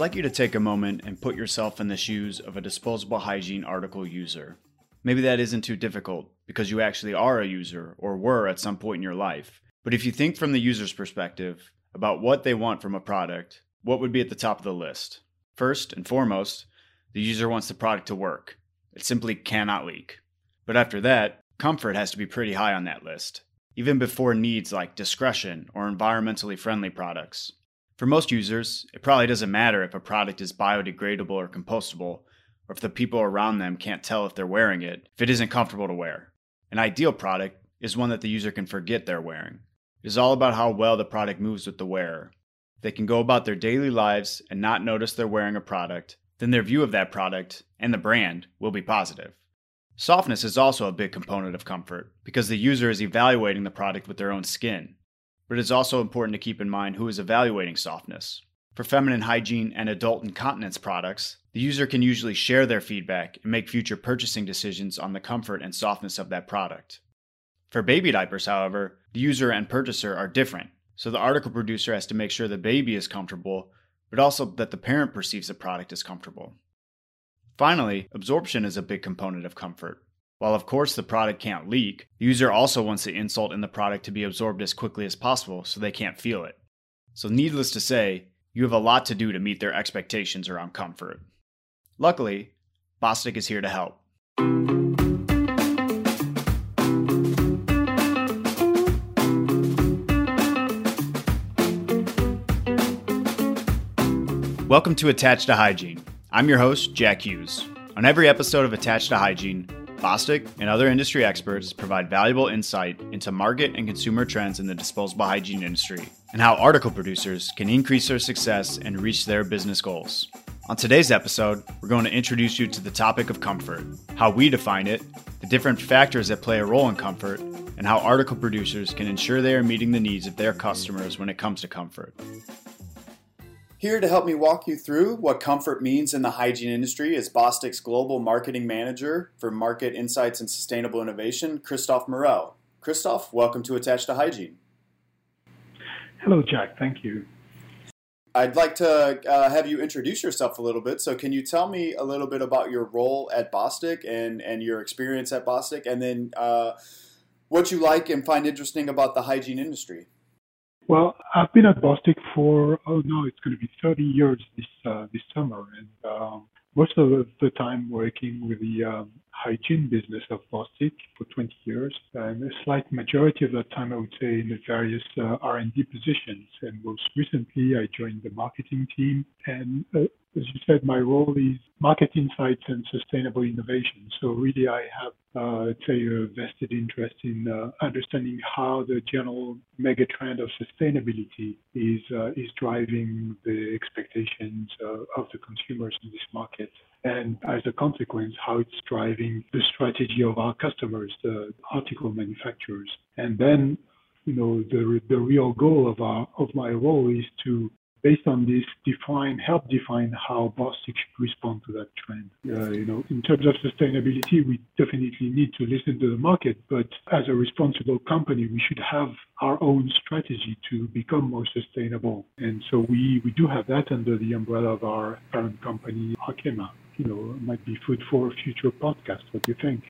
like you to take a moment and put yourself in the shoes of a disposable hygiene article user. Maybe that isn't too difficult because you actually are a user or were at some point in your life. But if you think from the user's perspective about what they want from a product, what would be at the top of the list? First and foremost, the user wants the product to work. It simply cannot leak. But after that, comfort has to be pretty high on that list, even before needs like discretion or environmentally friendly products. For most users, it probably doesn't matter if a product is biodegradable or compostable, or if the people around them can't tell if they're wearing it, if it isn't comfortable to wear. An ideal product is one that the user can forget they're wearing. It is all about how well the product moves with the wearer. If they can go about their daily lives and not notice they're wearing a product, then their view of that product and the brand will be positive. Softness is also a big component of comfort because the user is evaluating the product with their own skin but it's also important to keep in mind who is evaluating softness. For feminine hygiene and adult incontinence products, the user can usually share their feedback and make future purchasing decisions on the comfort and softness of that product. For baby diapers, however, the user and purchaser are different, so the article producer has to make sure the baby is comfortable, but also that the parent perceives the product as comfortable. Finally, absorption is a big component of comfort. While of course the product can't leak, the user also wants the insult in the product to be absorbed as quickly as possible so they can't feel it. So, needless to say, you have a lot to do to meet their expectations around comfort. Luckily, Bostik is here to help. Welcome to Attached to Hygiene. I'm your host, Jack Hughes. On every episode of Attached to Hygiene, Bostik and other industry experts provide valuable insight into market and consumer trends in the disposable hygiene industry and how article producers can increase their success and reach their business goals. On today's episode, we're going to introduce you to the topic of comfort, how we define it, the different factors that play a role in comfort, and how article producers can ensure they are meeting the needs of their customers when it comes to comfort. Here to help me walk you through what comfort means in the hygiene industry is Bostik's Global Marketing Manager for Market Insights and Sustainable Innovation, Christophe Morel. Christophe, welcome to Attached to Hygiene. Hello, Jack. Thank you. I'd like to uh, have you introduce yourself a little bit. So, can you tell me a little bit about your role at Bostik and, and your experience at Bostik, and then uh, what you like and find interesting about the hygiene industry? Well, I've been at Bostik for oh no, it's going to be 30 years this uh, this summer, and um, most of the time working with the um, hygiene business of Bostik for 20 years, and a slight majority of that time I would say in the various uh, R&D positions. And most recently, I joined the marketing team, and uh, as you said, my role is market insights and sustainable innovation. So really, I have, uh, let's say, a vested interest in uh, understanding how the general mega trend of sustainability is uh, is driving the expectations uh, of the consumers in this market, and as a consequence, how it's driving the strategy of our customers, the article manufacturers, and then. You know the the real goal of our of my role is to based on this, define, help define how Bostik should respond to that trend. Uh, you know, in terms of sustainability, we definitely need to listen to the market, but as a responsible company, we should have our own strategy to become more sustainable. And so we, we do have that under the umbrella of our parent company, Arkema. You know, might be food for a future podcast. What do you think?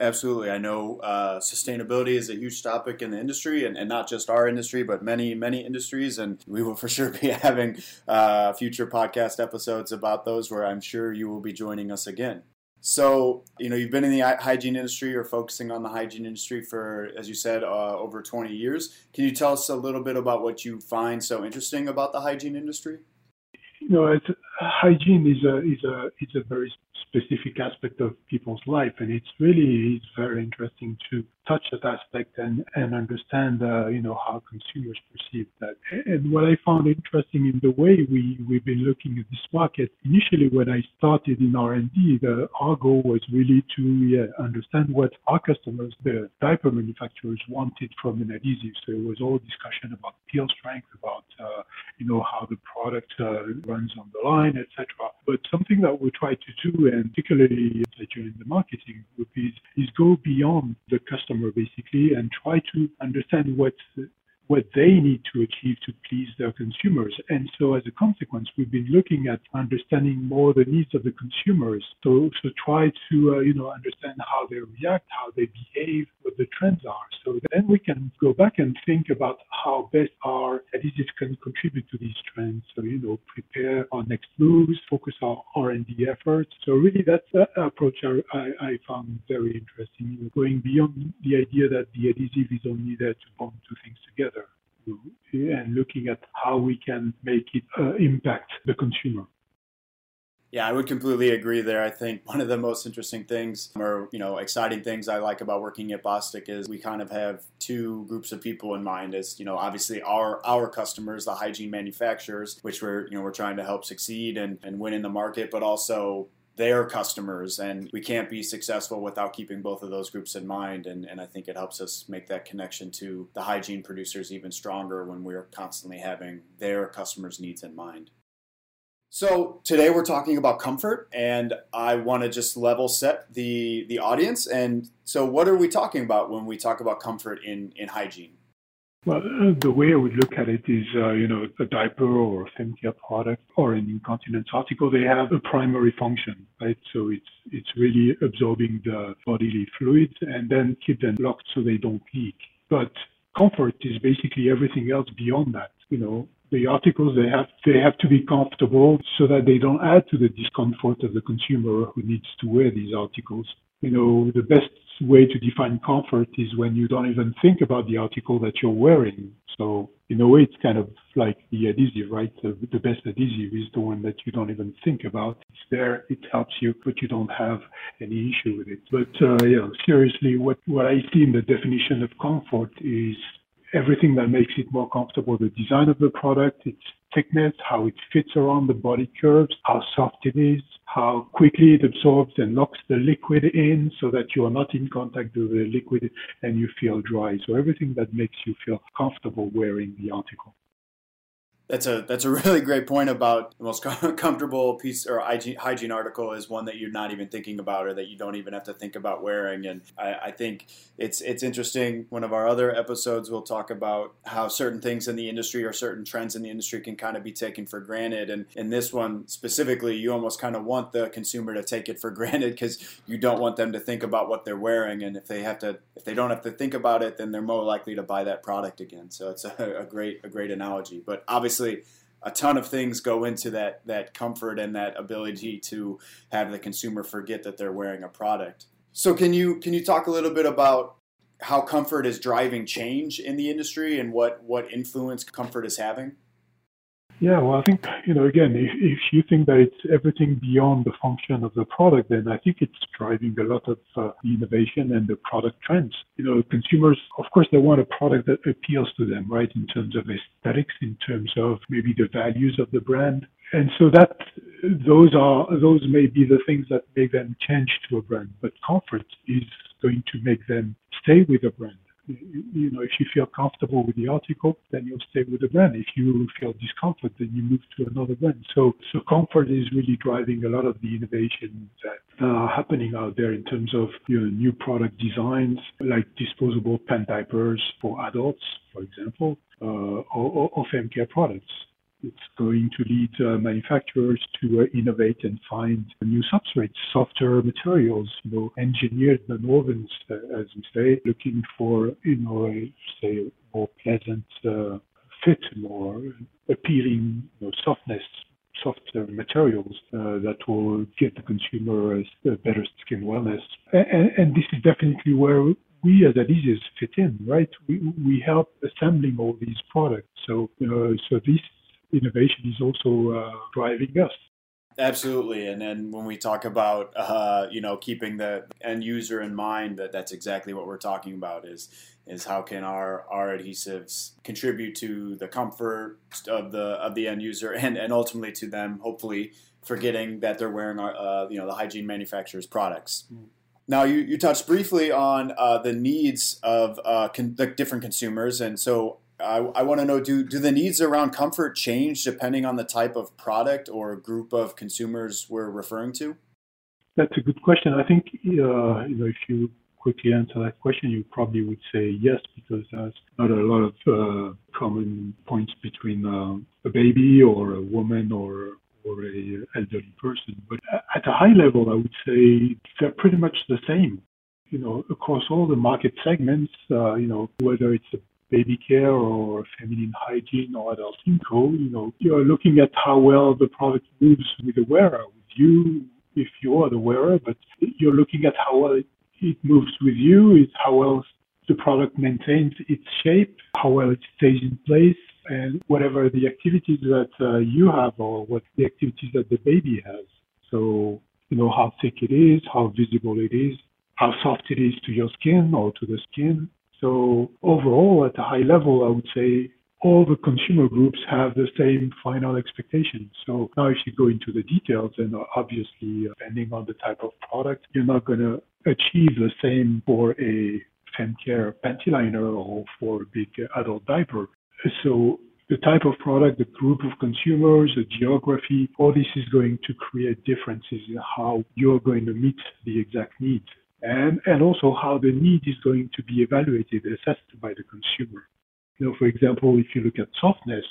Absolutely. I know uh, sustainability is a huge topic in the industry, and, and, not just our industry, but many, many industries. And we will for sure be having uh, future podcast episodes about those where I'm sure you will be joining us again. So, you know, you've been in the hygiene industry or focusing on the hygiene industry for, as you said, uh, over 20 years. Can you tell us a little bit about what you find so interesting about the hygiene industry? You know, hygiene is a is a is a very specific aspect of people's life. And it's really it's very interesting to touch that aspect and, and understand, uh, you know, how consumers perceive that. And what I found interesting in the way we, we've been looking at this market, initially when I started in R&D, the, our goal was really to yeah, understand what our customers, the diaper manufacturers wanted from an adhesive. So it was all discussion about peel strength, about, uh, you know, how the product uh, runs on the line, etc. But something that we try to do, and particularly during the marketing group, is, is go beyond the customer basically and try to understand what what they need to achieve to please their consumers. And so as a consequence, we've been looking at understanding more the needs of the consumers. So, so try to, uh, you know, understand how they react, how they behave, what the trends are. So then we can go back and think about how best our adhesives can contribute to these trends. So, you know, prepare our next moves, focus our R&D efforts. So really that's that approach I, I, I found very interesting, you know, going beyond the idea that the adhesive is only there to bond two things together and looking at how we can make it uh, impact the consumer. Yeah, I would completely agree there. I think one of the most interesting things or, you know, exciting things I like about working at Bostik is we kind of have two groups of people in mind as, you know, obviously our our customers, the hygiene manufacturers, which we're, you know, we're trying to help succeed and, and win in the market, but also their customers and we can't be successful without keeping both of those groups in mind and, and i think it helps us make that connection to the hygiene producers even stronger when we're constantly having their customers needs in mind so today we're talking about comfort, and I want to just level set the the audience. And so, what are we talking about when we talk about comfort in in hygiene? Well, uh, the way I would look at it is, uh, you know, a diaper or a fem care product or an incontinence article, they have a primary function, right? So it's it's really absorbing the bodily fluids and then keep them locked so they don't leak. But comfort is basically everything else beyond that. You know, the articles they have they have to be comfortable so that they don't add to the discomfort of the consumer who needs to wear these articles. You know, the best way to define comfort is when you don't even think about the article that you're wearing. So in a way, it's kind of like the adhesive, right? The, the best adhesive is the one that you don't even think about. It's there, it helps you, but you don't have any issue with it. But uh, yeah, seriously, what what I see in the definition of comfort is everything that makes it more comfortable, the design of the product, its thickness, how it fits around the body curves, how soft it is, how quickly it absorbs and locks the liquid in so that you are not in contact with the liquid and you feel dry. So everything that makes you feel comfortable wearing the article that's a that's a really great point about the most comfortable piece or hygiene, article is one that you're not even thinking about or that you don't even have to think about wearing. And I, I, think it's it's interesting. One of our other episodes, we'll talk about how certain things in the industry or certain trends in the industry can kind of be taken for granted. And in this one specifically, you almost kind of want the consumer to take it for granted because you don't want them to think about what they're wearing. And if they have to, if they don't have to think about it, then they're more likely to buy that product again. So it's a, a great a great analogy. But obviously obviously a ton of things go into that that comfort and that ability to have the consumer forget that they're wearing a product. So can you can you talk a little bit about how comfort is driving change in the industry and what what influence comfort is having? Yeah, well, I think, you know, again, if, if you think that it's everything beyond the function of the product, then I think it's driving a lot of uh, innovation and the product trends. You know, consumers, of course, they want a product that appeals to them, right, in terms of aesthetics, in terms of maybe the values of the brand. And so that those are those may be the things that make them change to a brand, but comfort is going to make them stay with a brand you know, if you feel comfortable with the article, then you'll stay with the brand. If you feel discomfort, then you move to another brand. So, so comfort is really driving a lot of the innovation that are happening out there in terms of you know, new product designs, like disposable pen diapers for adults, for example, uh, or, or, or fem care products. It's going to lead uh, manufacturers to uh, innovate and find new substrates, softer materials, you know, engineered nonwovens, uh, as we say, looking for, you know, a, say, more pleasant uh, fit, more appealing you know, softness, softer materials uh, that will give the consumer a better skin wellness. And, and, this is definitely where we as adhesives fit in, right? We, we help assembling all these products. So, uh, so this innovation is also uh, driving us. Absolutely, and then when we talk about uh, you know keeping the end user in mind, that that's exactly what we're talking about is is how can our our adhesives contribute to the comfort of the of the end user and and ultimately to them hopefully forgetting that they're wearing our uh, you know the hygiene manufacturer's products. Mm. Now, you, you touched briefly on uh, the needs of uh, con- the different consumers, and so I, I want to know do, do the needs around comfort change depending on the type of product or group of consumers we're referring to? That's a good question. I think uh, you know if you quickly answer that question, you probably would say yes, because there's not a lot of uh, common points between uh, a baby or a woman or or a elderly person. But at a high level, I would say they're pretty much the same. You know, across all the market segments, uh, you know, whether it's a baby care or feminine hygiene or adult inco, you know, you're looking at how well the product moves with the wearer, with you, if you are the wearer, but you're looking at how well it, it moves with you, is how well the product maintains its shape, how well it stays in place, and whatever the activities that uh, you have or what the activities that the baby has. So, you know, how thick it is, how visible it is, how soft it is to your skin or to the skin. So overall, at a high level, I would say all the consumer groups have the same final expectations. So now if you go into the details, and obviously, depending on the type of product, you're not going to achieve the same for a femcare panty liner or for a big adult diaper. So the type of product, the group of consumers, the geography, all this is going to create differences in how you're going to meet the exact needs. And, and also how the need is going to be evaluated, assessed by the consumer. You know, for example, if you look at softness,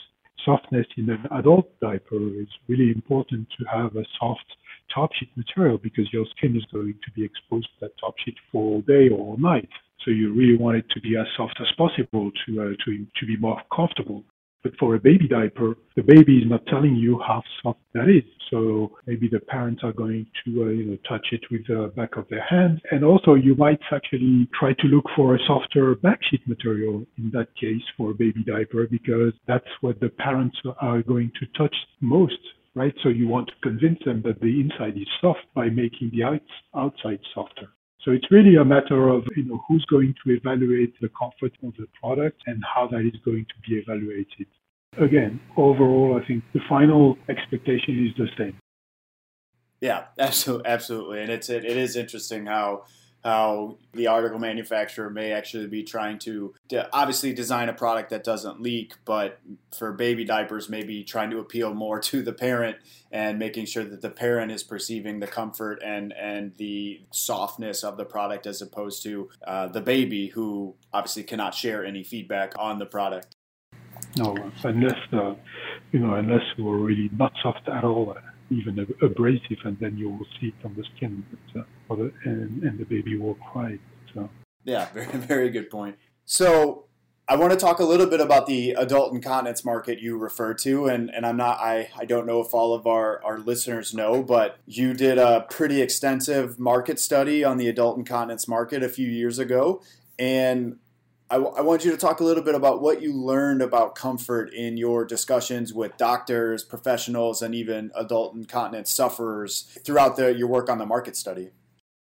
softness in an adult diaper is really important to have a soft top sheet material because your skin is going to be exposed to that top sheet for all day or all night. So you really want it to be as soft as possible to uh, to to be more comfortable. But for a baby diaper, the baby is not telling you how soft that is. So maybe the parents are going to, uh, you know, touch it with the back of their hand. And also you might actually try to look for a softer backsheet material in that case for a baby diaper because that's what the parents are going to touch most right? So you want to convince them that the inside is soft by making the outside softer. So it's really a matter of you know who's going to evaluate the comfort of the product and how that is going to be evaluated. Again, overall, I think the final expectation is the same. Yeah, absolutely, absolutely, and it's it, it is interesting how how the article manufacturer may actually be trying to, obviously design a product that doesn't leak, but for baby diapers, maybe trying to appeal more to the parent and making sure that the parent is perceiving the comfort and, and the softness of the product as opposed to uh, the baby who obviously cannot share any feedback on the product. No, unless, uh, you know, unless we're really not soft at all even abrasive, and then you will see it on the skin, but, uh, the, and, and the baby will cry. So. Yeah, very very good point. So I want to talk a little bit about the adult incontinence market you refer to, and, and I'm not I, I don't know if all of our, our listeners know, but you did a pretty extensive market study on the adult incontinence market a few years ago, and I, w- I want you to talk a little bit about what you learned about comfort in your discussions with doctors, professionals, and even adult incontinence sufferers throughout the, your work on the market study.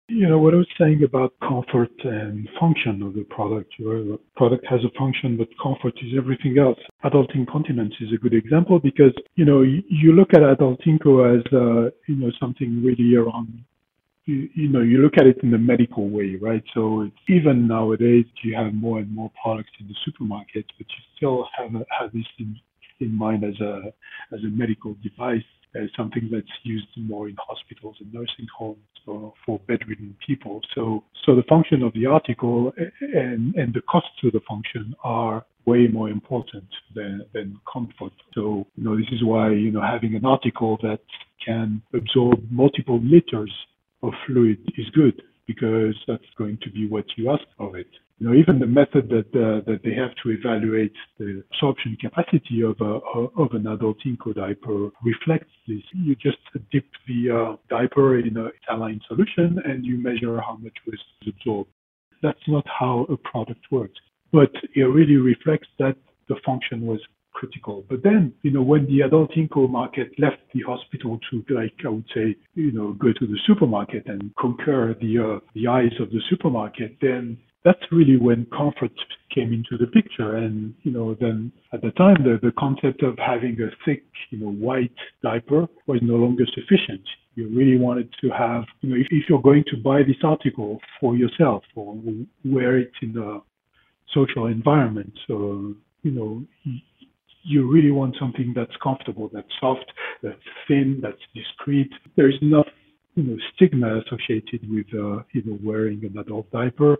You know, what I was saying about comfort and function of the product, the product has a function, but comfort is everything else. Adult incontinence is a good example because, you know, you, you look at adult inco as, uh, you know, something really around you, you know, you look at it in the medical way, right? So even nowadays, you have more and more products in the supermarket, but you still have, have this in, in mind as a as a medical device, as something that's used more in hospitals and nursing homes or for bedridden people. So so the function of the article and and the cost to the function are way more important than, than comfort. So, you know, this is why, you know, having an article that can absorb multiple liters of fluid is good because that's going to be what you ask of it. You know, even the method that uh, that they have to evaluate the absorption capacity of a of an adult Inco diaper reflects this. You just dip the uh, diaper in a saline solution and you measure how much was absorbed. That's not how a product works, but it really reflects that the function was critical. But then, you know, when the adult inco market left the hospital to, like, I would say, you know, go to the supermarket and conquer the uh, the eyes of the supermarket, then that's really when comfort came into the picture. And, you know, then at the time, the, the concept of having a thick, you know, white diaper was no longer sufficient. You really wanted to have, you know, if, if you're going to buy this article for yourself or wear it in a social environment, so, you know, you really want something that's comfortable, that's soft, that's thin, that's discreet. There's enough you know stigma associated with uh, you know wearing an adult diaper.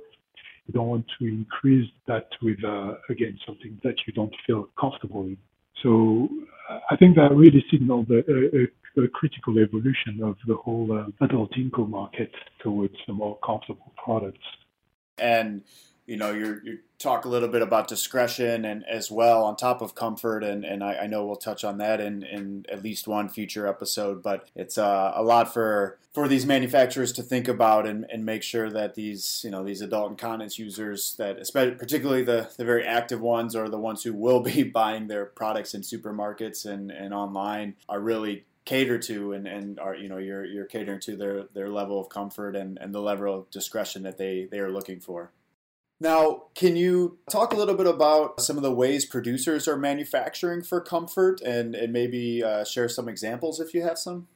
You don't want to increase that with uh, again something that you don't feel comfortable in. So I think that really signaled a, a, a critical evolution of the whole uh, adult inco market towards more comfortable products. And you know, you you talk a little bit about discretion and as well on top of comfort, and, and I, I know we'll touch on that in, in at least one future episode. But it's uh, a lot for for these manufacturers to think about and, and make sure that these you know these adult incontinence users that especially particularly the, the very active ones or the ones who will be buying their products in supermarkets and, and online are really cater to and, and are you know you're you're catering to their their level of comfort and, and the level of discretion that they they are looking for. Now, can you talk a little bit about some of the ways producers are manufacturing for comfort and, and maybe uh, share some examples if you have some?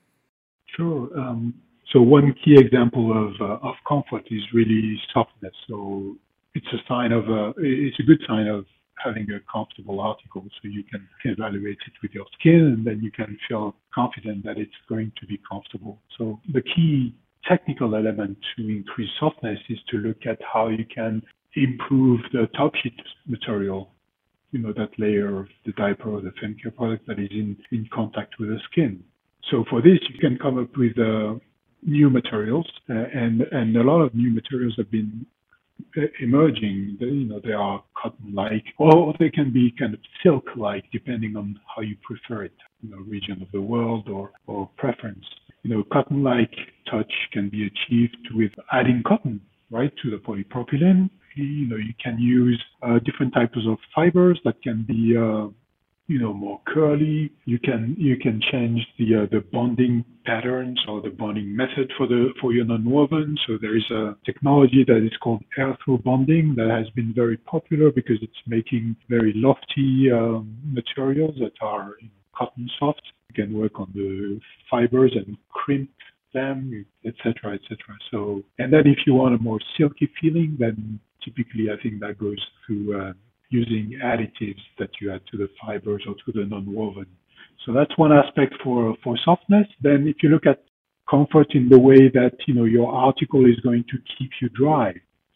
Sure. Um, so one key example of, uh, of comfort is really softness. So it's a sign of a, it's a good sign of having a comfortable article so you can evaluate it with your skin and then you can feel confident that it's going to be comfortable. So the key technical element to increase softness is to look at how you can improve the top sheet material, you know, that layer of the diaper or the fem care product that is in, in contact with the skin. So for this, you can come up with uh, new materials, uh, and and a lot of new materials have been uh, emerging. You know, they are cotton-like, or they can be kind of silk-like, depending on how you prefer it, you know, region of the world or or preference. You know, cotton-like touch can be achieved with adding cotton right to the polypropylene you know, you can use uh, different types of fibers that can be, uh, you know, more curly. You can you can change the uh, the bonding patterns or the bonding method for the for your nonwoven. So there is a technology that is called air through bonding that has been very popular because it's making very lofty um, materials that are you know, cotton soft. You can work on the fibers and crimp them, etc., etc. So, and then if you want a more silky feeling, then typically, I think that goes through uh, using additives that you add to the fibers or to the non-woven. So that's one aspect for for softness. Then, if you look at comfort in the way that you know your article is going to keep you dry,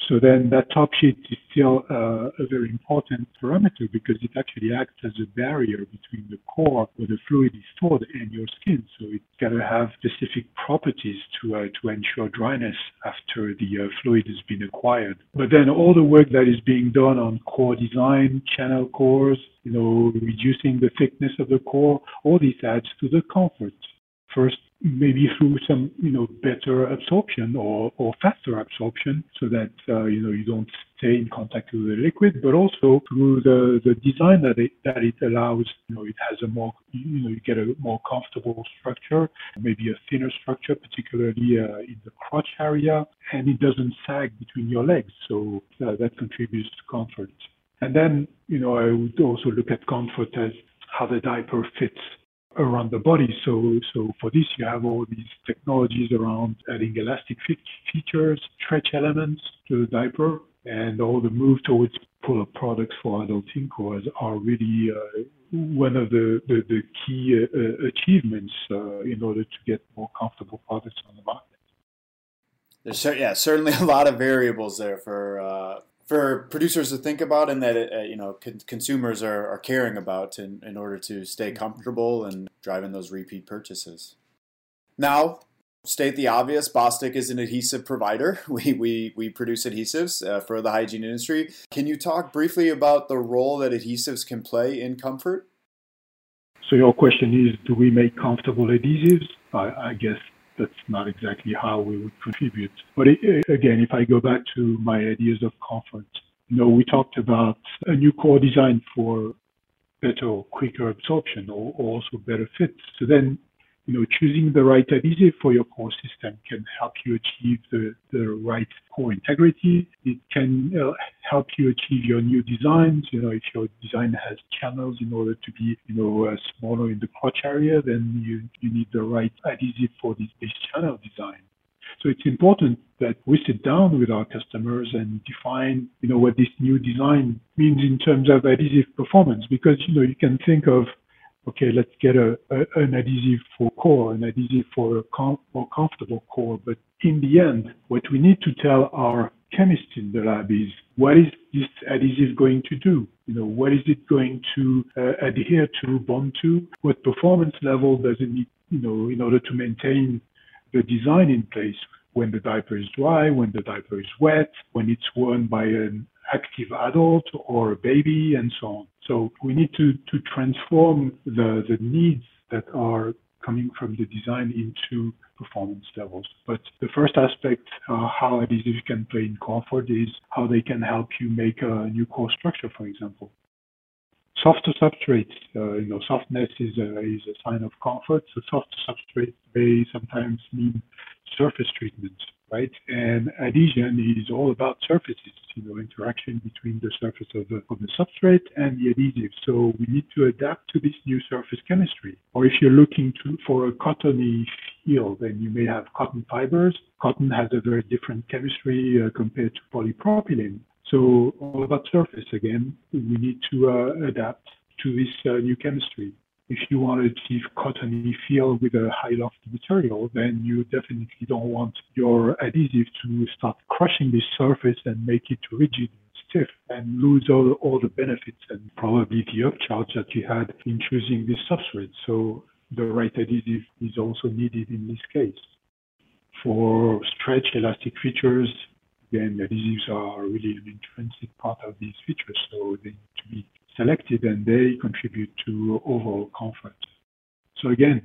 so then that top sheet is still uh, a very important parameter because it actually acts as a barrier between the core where the fluid is stored and your skin. So it's got to have specific properties to uh, to ensure dryness after the uh, fluid has been acquired. But then all the work that is being done on core design, channel cores, you know, reducing the thickness of the core, all this adds to the comfort. First, maybe through some, you know, better absorption or, or faster absorption so that, uh, you know, you don't stay in contact with the liquid, but also through the, the design that it, that it allows, you know, it has a more, you know, you get a more comfortable structure, maybe a thinner structure, particularly uh, in the crotch area, and it doesn't sag between your legs. So uh, that contributes to comfort. And then, you know, I would also look at comfort as how the diaper fits around the body. So, so for this, you have all these technologies around adding elastic features, stretch elements to the diaper, and all the move towards pull-up products for adult incoers are really uh, one of the, the, the key uh, uh, achievements uh, in order to get more comfortable products on the market. There's yeah, certainly a lot of variables there for uh, for producers to think about and that uh, you know con- consumers are, are caring about in, in order to stay comfortable and driving those repeat purchases. Now, state the obvious, Bostik is an adhesive provider. We, we, we produce adhesives uh, for the hygiene industry. Can you talk briefly about the role that adhesives can play in comfort? So your question is, do we make comfortable adhesives? I, I guess that's not exactly how we would contribute. But it, again, if I go back to my ideas of comfort, you know, we talked about a new core design for better or quicker absorption or, or also better fit. So then you know, choosing the right adhesive for your core system can help you achieve the, the right core integrity. It can uh, help you achieve your new designs. You know, if your design has channels in order to be, you know, uh, smaller in the crotch area, then you, you need the right adhesive for this, this channel design. So it's important that we sit down with our customers and define, you know, what this new design means in terms of adhesive performance, because, you know, you can think of okay, let's get a, a an adhesive for core, an adhesive for a com- more comfortable core. But in the end, what we need to tell our chemists in the lab is what is this adhesive going to do? You know, what is it going to uh, adhere to, bond to? What performance level does it need, you know, in order to maintain the design in place when the diaper is dry, when the diaper is wet, when it's worn by an active adult or a baby, and so on. So we need to, to transform the, the needs that are coming from the design into performance levels. But the first aspect, uh, how adhesives can play in comfort, is how they can help you make a new core structure, for example. Softer substrates, uh, you know, softness is a, is a sign of comfort. So soft substrates may sometimes mean surface treatment right? And adhesion is all about surfaces, you know, interaction between the surface of the, of the substrate and the adhesive. So we need to adapt to this new surface chemistry. Or if you're looking to, for a cottony feel, then you may have cotton fibers. Cotton has a very different chemistry uh, compared to polypropylene. So all about surface again, we need to uh, adapt to this uh, new chemistry if you want to achieve cottony feel with a high loft material, then you definitely don't want your adhesive to start crushing the surface and make it rigid and stiff and lose all, all the benefits and probably the upcharge that you had in choosing this substrate. So the right adhesive is also needed in this case. For stretch elastic features, again, adhesives are really an intrinsic part of these features, so they need to be selected and they contribute to overall comfort. So again,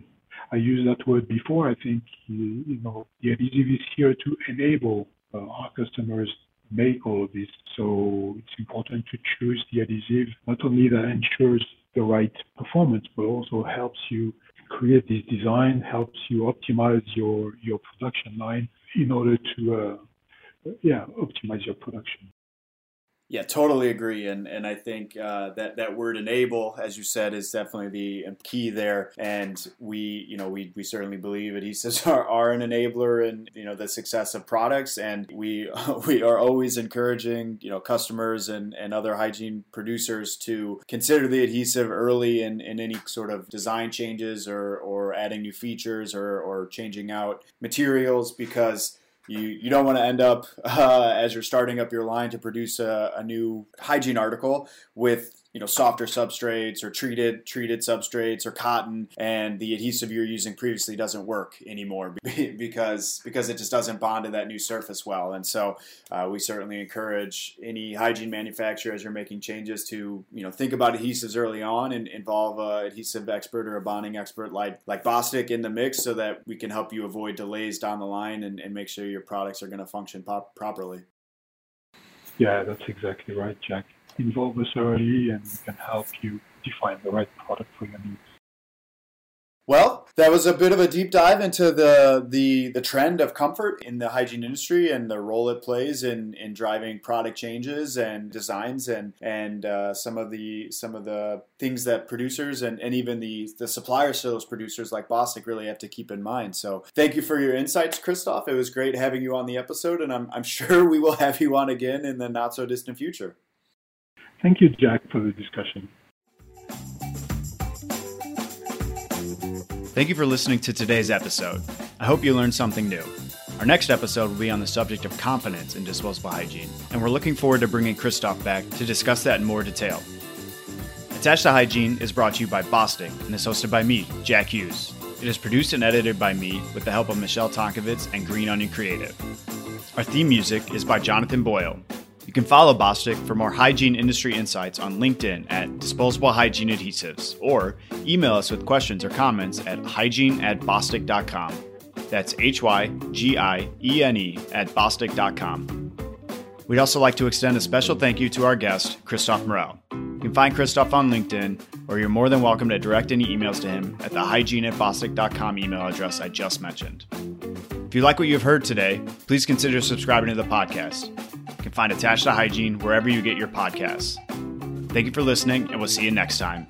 I used that word before. I think you know the adhesive is here to enable uh, our customers make all of this. So it's important to choose the adhesive not only that ensures the right performance, but also helps you create this design, helps you optimize your your production line in order to uh, yeah optimize your production. Yeah, totally agree, and and I think uh, that that word enable, as you said, is definitely the key there. And we, you know, we, we certainly believe adhesives are, are an enabler in you know the success of products, and we we are always encouraging you know customers and, and other hygiene producers to consider the adhesive early in, in any sort of design changes or or adding new features or or changing out materials because you you don't want to end up uh, as you're starting up your line to produce a, a new hygiene article with you know softer substrates or treated treated substrates or cotton and the adhesive you're using previously doesn't work anymore because because it just doesn't bond to that new surface well and so uh, we certainly encourage any hygiene manufacturer as you're making changes to you know think about adhesives early on and involve a adhesive expert or a bonding expert like like Bostik in the mix so that we can help you avoid delays down the line and, and make sure your products are going to function pop- properly. Yeah, that's exactly right, Jack involve us early and we can help you define the right product for your needs. Well, that was a bit of a deep dive into the, the the trend of comfort in the hygiene industry and the role it plays in, in driving product changes and designs and and uh, some of the some of the things that producers and, and even the the suppliers to those producers like Bostik really have to keep in mind. So thank you for your insights, Christophe. It was great having you on the episode, and I'm I'm sure we will have you on again in the not so distant future. Thank you, Jack, for the discussion. Thank you for listening to today's episode. I hope you learned something new. Our next episode will be on the subject of confidence in disposable hygiene, and we're looking forward to bringing Christophe back to discuss that in more detail. Attached to Hygiene is brought to you by Bostik and is hosted by me, Jack Hughes. It is produced and edited by me with the help of Michelle Tonkovitz and Green Onion Creative. Our theme music is by Jonathan Boyle, you can follow Bostik for more hygiene industry insights on LinkedIn at Disposable Hygiene Adhesives or email us with questions or comments at hygiene at bostik.com. That's H Y G I E N E at bostik.com. We'd also like to extend a special thank you to our guest, Christophe Morel. You can find Christophe on LinkedIn, or you're more than welcome to direct any emails to him at the hygiene at bostik.com email address I just mentioned. If you like what you've heard today, please consider subscribing to the podcast. Can find Attached to Hygiene wherever you get your podcasts. Thank you for listening, and we'll see you next time.